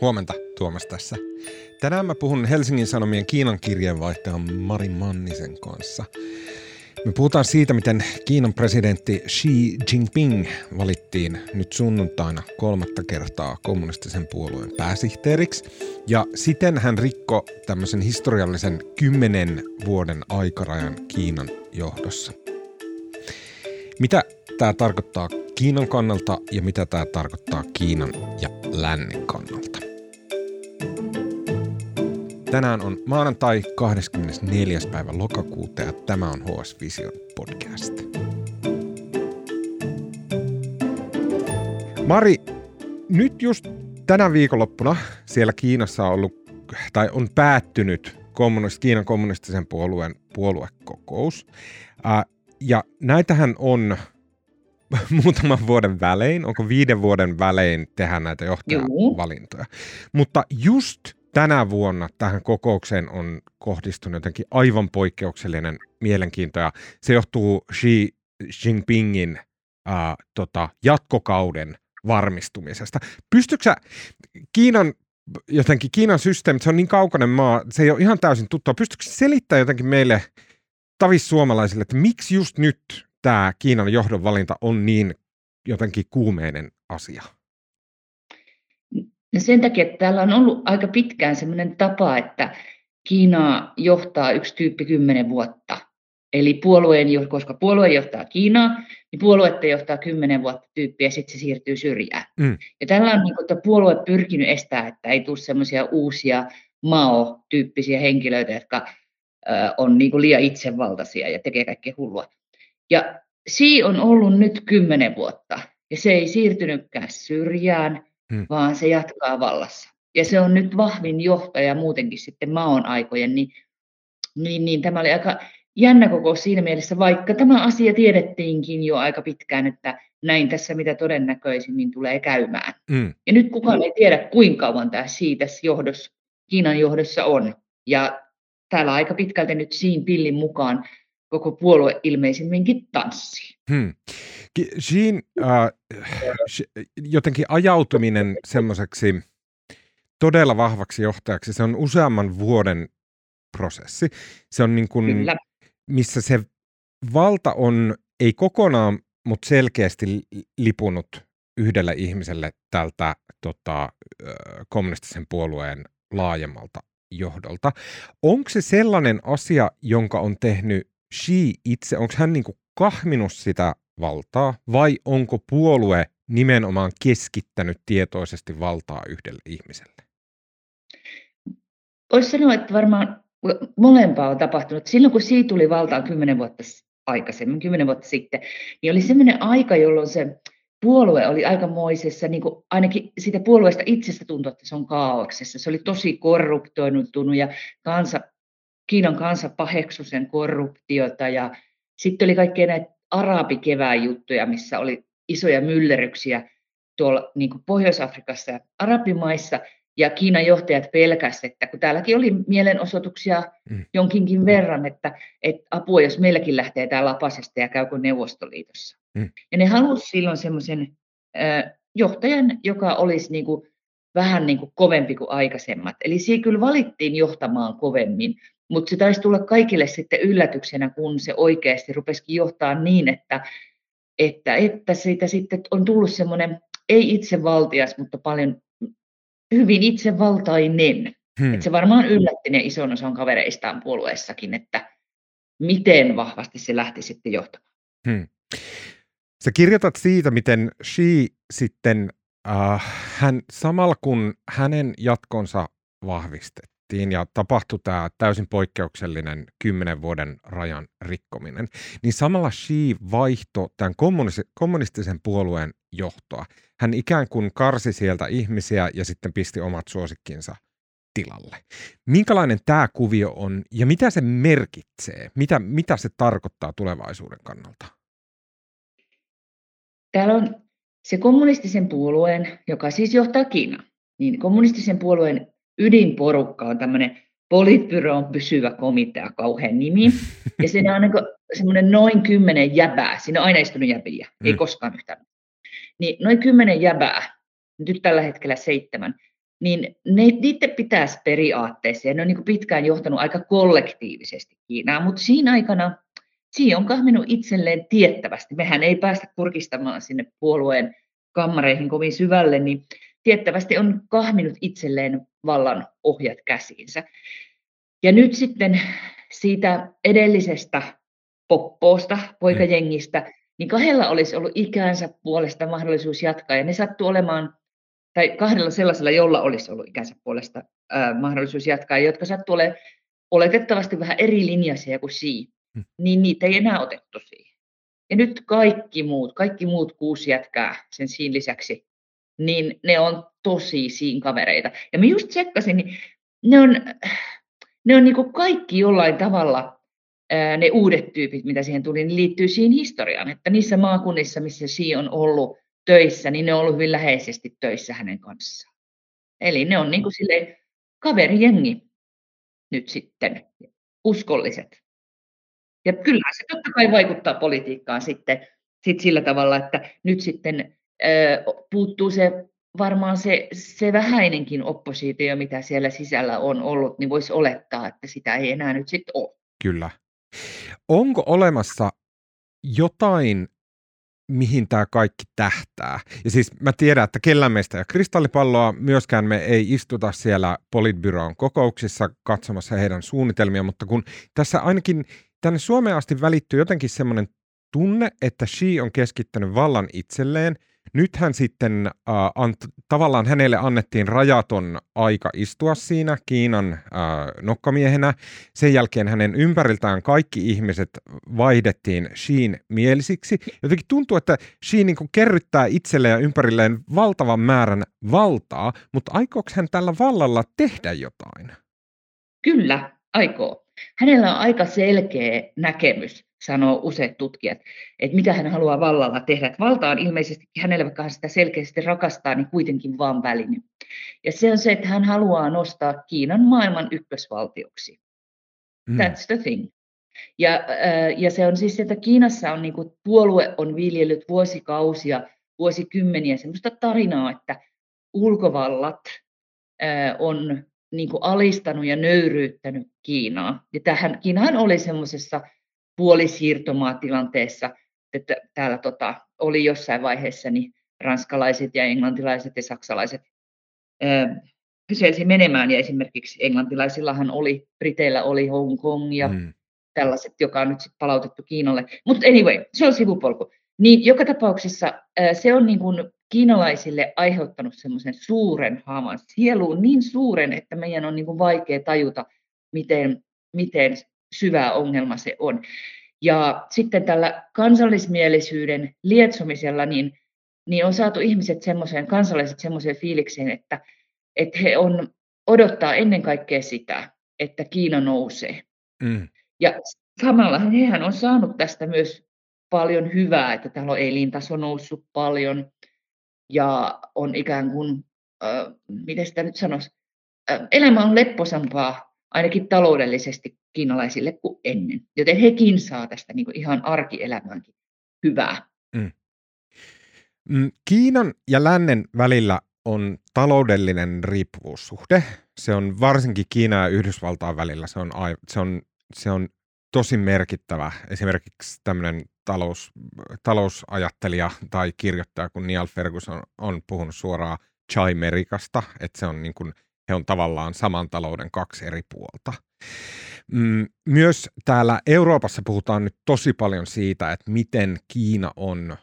Huomenta, Tuomas tässä. Tänään mä puhun Helsingin Sanomien Kiinan kirjeenvaihtajan Mari Mannisen kanssa. Me puhutaan siitä, miten Kiinan presidentti Xi Jinping valittiin nyt sunnuntaina kolmatta kertaa kommunistisen puolueen pääsihteeriksi. Ja siten hän rikko tämmöisen historiallisen kymmenen vuoden aikarajan Kiinan johdossa. Mitä tämä tarkoittaa Kiinan kannalta ja mitä tämä tarkoittaa Kiinan ja lännen kannalta? Tänään on maanantai 24. päivä lokakuuta ja tämä on HS Vision podcast. Mari, nyt just tänä viikonloppuna siellä Kiinassa on ollut, tai on päättynyt kommunist, Kiinan kommunistisen puolueen puoluekokous. Äh, ja näitähän on muutaman vuoden välein, onko viiden vuoden välein tehdä näitä johtajavalintoja. Mutta just tänä vuonna tähän kokoukseen on kohdistunut jotenkin aivan poikkeuksellinen mielenkiinto ja se johtuu Xi Jinpingin äh, tota, jatkokauden varmistumisesta. Pystytkö sä Kiinan jotenkin Kiinan systeemi, se on niin kaukainen maa, se ei ole ihan täysin tuttua. Pystytkö selittää jotenkin meille tavis suomalaisille, että miksi just nyt tämä Kiinan johdon valinta on niin jotenkin kuumeinen asia? No sen takia, että täällä on ollut aika pitkään sellainen tapa, että Kiinaa johtaa yksi tyyppi kymmenen vuotta. Eli puolueen, koska puolue johtaa Kiinaa, niin puoluetta johtaa kymmenen vuotta tyyppiä ja sitten se siirtyy syrjään. Mm. Ja tällä on niin kuin, puolue pyrkinyt estää, että ei tule semmoisia uusia Mao-tyyppisiä henkilöitä, jotka äh, on niin kuin liian itsevaltaisia ja tekee kaikkea hullua. Ja Xi on ollut nyt kymmenen vuotta ja se ei siirtynytkään syrjään, hmm. vaan se jatkaa vallassa. Ja se on nyt vahvin johtaja muutenkin sitten maon aikojen, niin, niin, niin tämä oli aika jännä koko siinä mielessä, vaikka tämä asia tiedettiinkin jo aika pitkään, että näin tässä mitä todennäköisimmin tulee käymään. Hmm. Ja nyt kukaan ei tiedä, kuinka kauan tämä siitä johdossa, Kiinan johdossa on. Ja täällä aika pitkälti nyt siinä pillin mukaan koko puolue ilmeisimminkin tanssii. Hmm. Jean, äh, jotenkin ajautuminen semmoiseksi todella vahvaksi johtajaksi, se on useamman vuoden prosessi. Se on niin kuin, missä se valta on, ei kokonaan, mutta selkeästi lipunut yhdelle ihmiselle tältä tota, kommunistisen puolueen laajemmalta johdolta. Onko se sellainen asia, jonka on tehnyt Xi itse, onko hän niin kahminut sitä valtaa vai onko puolue nimenomaan keskittänyt tietoisesti valtaa yhdelle ihmiselle? Voisi sanoa, että varmaan molempaa on tapahtunut. Silloin kun Xi tuli valtaan kymmenen vuotta aikaisemmin, kymmenen vuotta sitten, niin oli sellainen aika, jolloin se puolue oli aikamoisessa, niin kuin ainakin siitä puolueesta itsestä tuntui, että se on kaauksessa. Se oli tosi korruptoinuttunut ja kansa Kiinan kansa paheksui sen korruptiota ja sitten oli kaikkea näitä arabikevään juttuja, missä oli isoja myllerryksiä tuolla niin kuin Pohjois-Afrikassa ja arabimaissa, ja Kiinan johtajat pelkäsivät, että kun täälläkin oli mielenosoituksia mm. jonkinkin verran, että, että apua, jos meilläkin lähtee tämä lapasesta ja käykö Neuvostoliitossa. Mm. Ja ne halusivat silloin semmoisen johtajan, joka olisi niin kuin, vähän niin kuin kovempi kuin aikaisemmat. Eli siinä kyllä valittiin johtamaan kovemmin, mutta se taisi tulla kaikille sitten yllätyksenä, kun se oikeasti rupesikin johtaa niin, että, että, että siitä sitten on tullut semmoinen, ei itsevaltias, mutta paljon hyvin itsevaltainen. Hmm. Että se varmaan yllätti ne ison osan kavereistaan puolueessakin, että miten vahvasti se lähti sitten johtamaan. Hmm. Sä kirjoitat siitä, miten Xi sitten, äh, hän, samalla kun hänen jatkonsa vahvistettiin, ja tapahtui tämä täysin poikkeuksellinen kymmenen vuoden rajan rikkominen, niin samalla Xi vaihto tämän kommunistisen puolueen johtoa. Hän ikään kuin karsi sieltä ihmisiä ja sitten pisti omat suosikkinsa tilalle. Minkälainen tämä kuvio on ja mitä se merkitsee? Mitä, mitä se tarkoittaa tulevaisuuden kannalta? Täällä on se kommunistisen puolueen, joka siis johtaa Kiinaa, niin kommunistisen puolueen ydinporukka on tämmöinen Politbyroon pysyvä komitea, kauhean nimi. Ja siinä on niin semmoinen noin kymmenen jäbää. Siinä on aina istunut jäbiä, mm. ei koskaan yhtään. Niin noin kymmenen jäbää, nyt tällä hetkellä seitsemän. niin ne, niiden pitäisi periaatteessa, ja ne on niin pitkään johtanut aika kollektiivisesti Kiinaa, mutta siinä aikana Xi on kahminut itselleen tiettävästi. Mehän ei päästä kurkistamaan sinne puolueen kammareihin kovin syvälle, niin tiettävästi on kahminut itselleen vallan ohjat käsiinsä. Ja nyt sitten siitä edellisestä poppoosta, poikajengistä, niin kahdella olisi ollut ikäänsä puolesta mahdollisuus jatkaa, ja ne sattuu olemaan, tai kahdella sellaisella, jolla olisi ollut ikänsä puolesta ää, mahdollisuus jatkaa, jotka sattuu olemaan oletettavasti vähän eri linjaisia kuin hmm. Niin niitä ei enää otettu siihen. Ja nyt kaikki muut, kaikki muut kuusi jätkää sen siinä lisäksi, niin ne on tosi siinä kavereita. Ja mä just tsekkasin, niin ne on, ne on niin kaikki jollain tavalla ne uudet tyypit, mitä siihen tuli, niin liittyy siihen historiaan, että niissä maakunnissa, missä Xi on ollut töissä, niin ne on ollut hyvin läheisesti töissä hänen kanssaan. Eli ne on niin kuin kaverijengi nyt sitten, uskolliset. Ja kyllä se totta kai vaikuttaa politiikkaan sitten sit sillä tavalla, että nyt sitten puuttuu se varmaan se, se vähäinenkin oppositio, mitä siellä sisällä on ollut, niin voisi olettaa, että sitä ei enää nyt sitten ole. Kyllä. Onko olemassa jotain, mihin tämä kaikki tähtää? Ja siis mä tiedän, että kellään meistä ei ole kristallipalloa, myöskään me ei istuta siellä politbyroon kokouksissa katsomassa heidän suunnitelmia, mutta kun tässä ainakin tänne Suomeen asti välittyy jotenkin semmoinen tunne, että Xi on keskittänyt vallan itselleen – Nythän sitten äh, ant, tavallaan hänelle annettiin rajaton aika istua siinä Kiinan äh, nokkamiehenä. Sen jälkeen hänen ympäriltään kaikki ihmiset vaihdettiin Xiin mielisiksi. Jotenkin tuntuu, että Xi niin kerryttää itselleen ja ympärilleen valtavan määrän valtaa, mutta aikooko hän tällä vallalla tehdä jotain? Kyllä, aikoo. Hänellä on aika selkeä näkemys sanoo useat tutkijat, että mitä hän haluaa vallalla tehdä. Että valta on ilmeisesti hänelle, vaikka hän sitä selkeästi rakastaa, niin kuitenkin vaan väline. Ja se on se, että hän haluaa nostaa Kiinan maailman ykkösvaltioksi. Mm. That's the thing. Ja, äh, ja se on siis, että Kiinassa on niin kuin, puolue on viljellyt vuosikausia, vuosikymmeniä sellaista tarinaa, että ulkovallat äh, on niin kuin alistanut ja nöyryyttänyt Kiinaa. Ja tähän, Kiinahan oli semmoisessa puolisiirtomaatilanteessa, että täällä tota, oli jossain vaiheessa niin ranskalaiset ja englantilaiset ja saksalaiset kyselsi menemään, ja esimerkiksi englantilaisillahan oli, Briteillä oli Hong Kong ja mm. tällaiset, joka on nyt sitten palautettu Kiinalle. Mutta anyway, se on sivupolku. Niin joka tapauksessa se on niin kuin kiinalaisille aiheuttanut semmoisen suuren haavan sieluun, niin suuren, että meidän on niin kuin vaikea tajuta, miten, miten syvä ongelma se on. Ja sitten tällä kansallismielisyyden lietsomisella niin, niin on saatu ihmiset semmoiseen, kansalaiset semmoiseen fiilikseen, että, että he on, odottaa ennen kaikkea sitä, että Kiina nousee. Mm. Ja samalla hehän on saanut tästä myös paljon hyvää, että täällä on elintaso noussut paljon ja on ikään kuin, äh, miten sitä nyt sanoisi, äh, elämä on lepposampaa ainakin taloudellisesti kiinalaisille kuin ennen. Joten hekin saa tästä niin ihan arkielämäänkin hyvää. Mm. mm. Kiinan ja lännen välillä on taloudellinen riippuvuussuhde. Se on varsinkin Kiina ja Yhdysvaltain välillä. Se on, se on, se on tosi merkittävä. Esimerkiksi tämmöinen talous, talousajattelija tai kirjoittaja kuin Neil Ferguson on puhunut suoraan Chaimerikasta, että se on niin kuin – he on tavallaan saman talouden kaksi eri puolta. Mm, myös täällä Euroopassa puhutaan nyt tosi paljon siitä, että miten Kiina on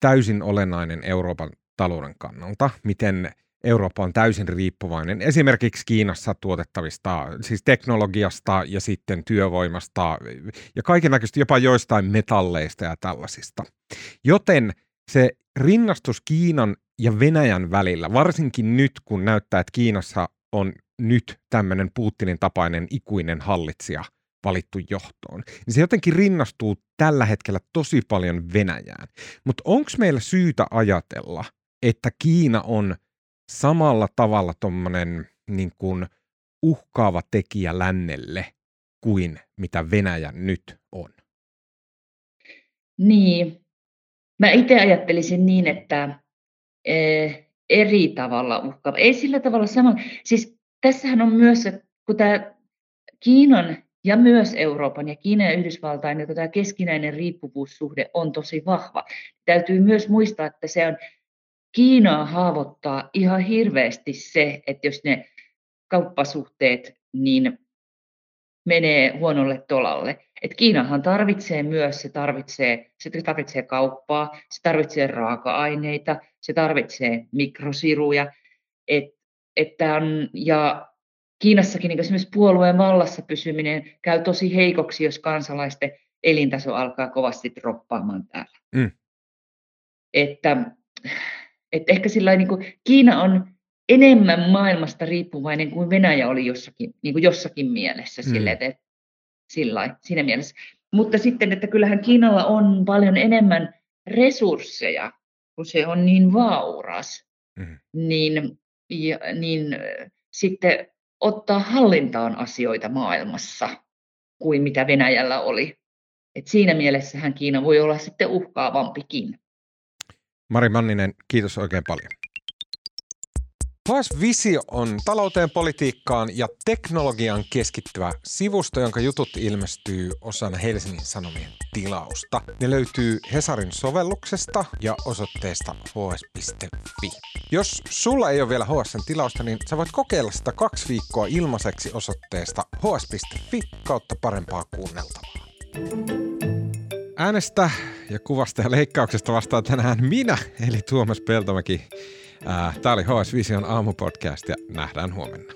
täysin olennainen Euroopan talouden kannalta, miten Eurooppa on täysin riippuvainen esimerkiksi Kiinassa tuotettavista, siis teknologiasta ja sitten työvoimasta ja kaikenlaista jopa joistain metalleista ja tällaisista. Joten se rinnastus Kiinan ja Venäjän välillä, varsinkin nyt kun näyttää, että Kiinassa on nyt tämmöinen Putinin tapainen ikuinen hallitsija valittu johtoon, niin se jotenkin rinnastuu tällä hetkellä tosi paljon Venäjään. Mutta onko meillä syytä ajatella, että Kiina on samalla tavalla tuommoinen niin kuin uhkaava tekijä lännelle kuin mitä Venäjä nyt on? Niin. Mä itse ajattelisin niin, että eh, eri tavalla uhkaava. Ei sillä tavalla sama. Siis tässähän on myös, kun tämä Kiinan ja myös Euroopan ja Kiinan ja Yhdysvaltain niin tämä keskinäinen riippuvuussuhde on tosi vahva. Täytyy myös muistaa, että se on Kiinaa haavoittaa ihan hirveästi se, että jos ne kauppasuhteet niin menee huonolle tolalle. Et Kiinahan tarvitsee myös, se tarvitsee, se tarvitsee kauppaa, se tarvitsee raaka-aineita, se tarvitsee mikrosiruja. Et, että on, ja Kiinassakin niin esimerkiksi puolueen vallassa pysyminen käy tosi heikoksi, jos kansalaisten elintaso alkaa kovasti droppaamaan täällä. Mm. Että, että ehkä sillä niin kuin, Kiina on enemmän maailmasta riippuvainen kuin Venäjä oli jossakin, niin kuin jossakin mielessä mm. sille, että, sillä siinä mielessä. Mutta sitten, että kyllähän Kiinalla on paljon enemmän resursseja, kun se on niin vauras, mm. niin, ja, niin sitten ottaa hallintaan asioita maailmassa kuin mitä Venäjällä oli. Et siinä mielessähän Kiina voi olla sitten uhkaavampikin. Mari Manninen, kiitos oikein paljon. HS Visio on talouteen, politiikkaan ja teknologian keskittyvä sivusto, jonka jutut ilmestyy osana Helsingin Sanomien tilausta. Ne löytyy Hesarin sovelluksesta ja osoitteesta hs.fi. Jos sulla ei ole vielä HSn tilausta, niin sä voit kokeilla sitä kaksi viikkoa ilmaiseksi osoitteesta hs.fi kautta parempaa kuunneltavaa. Äänestä ja kuvasta ja leikkauksesta vastaa tänään minä, eli Tuomas Peltomäki. Tämä oli HS Vision aamupodcast ja nähdään huomenna.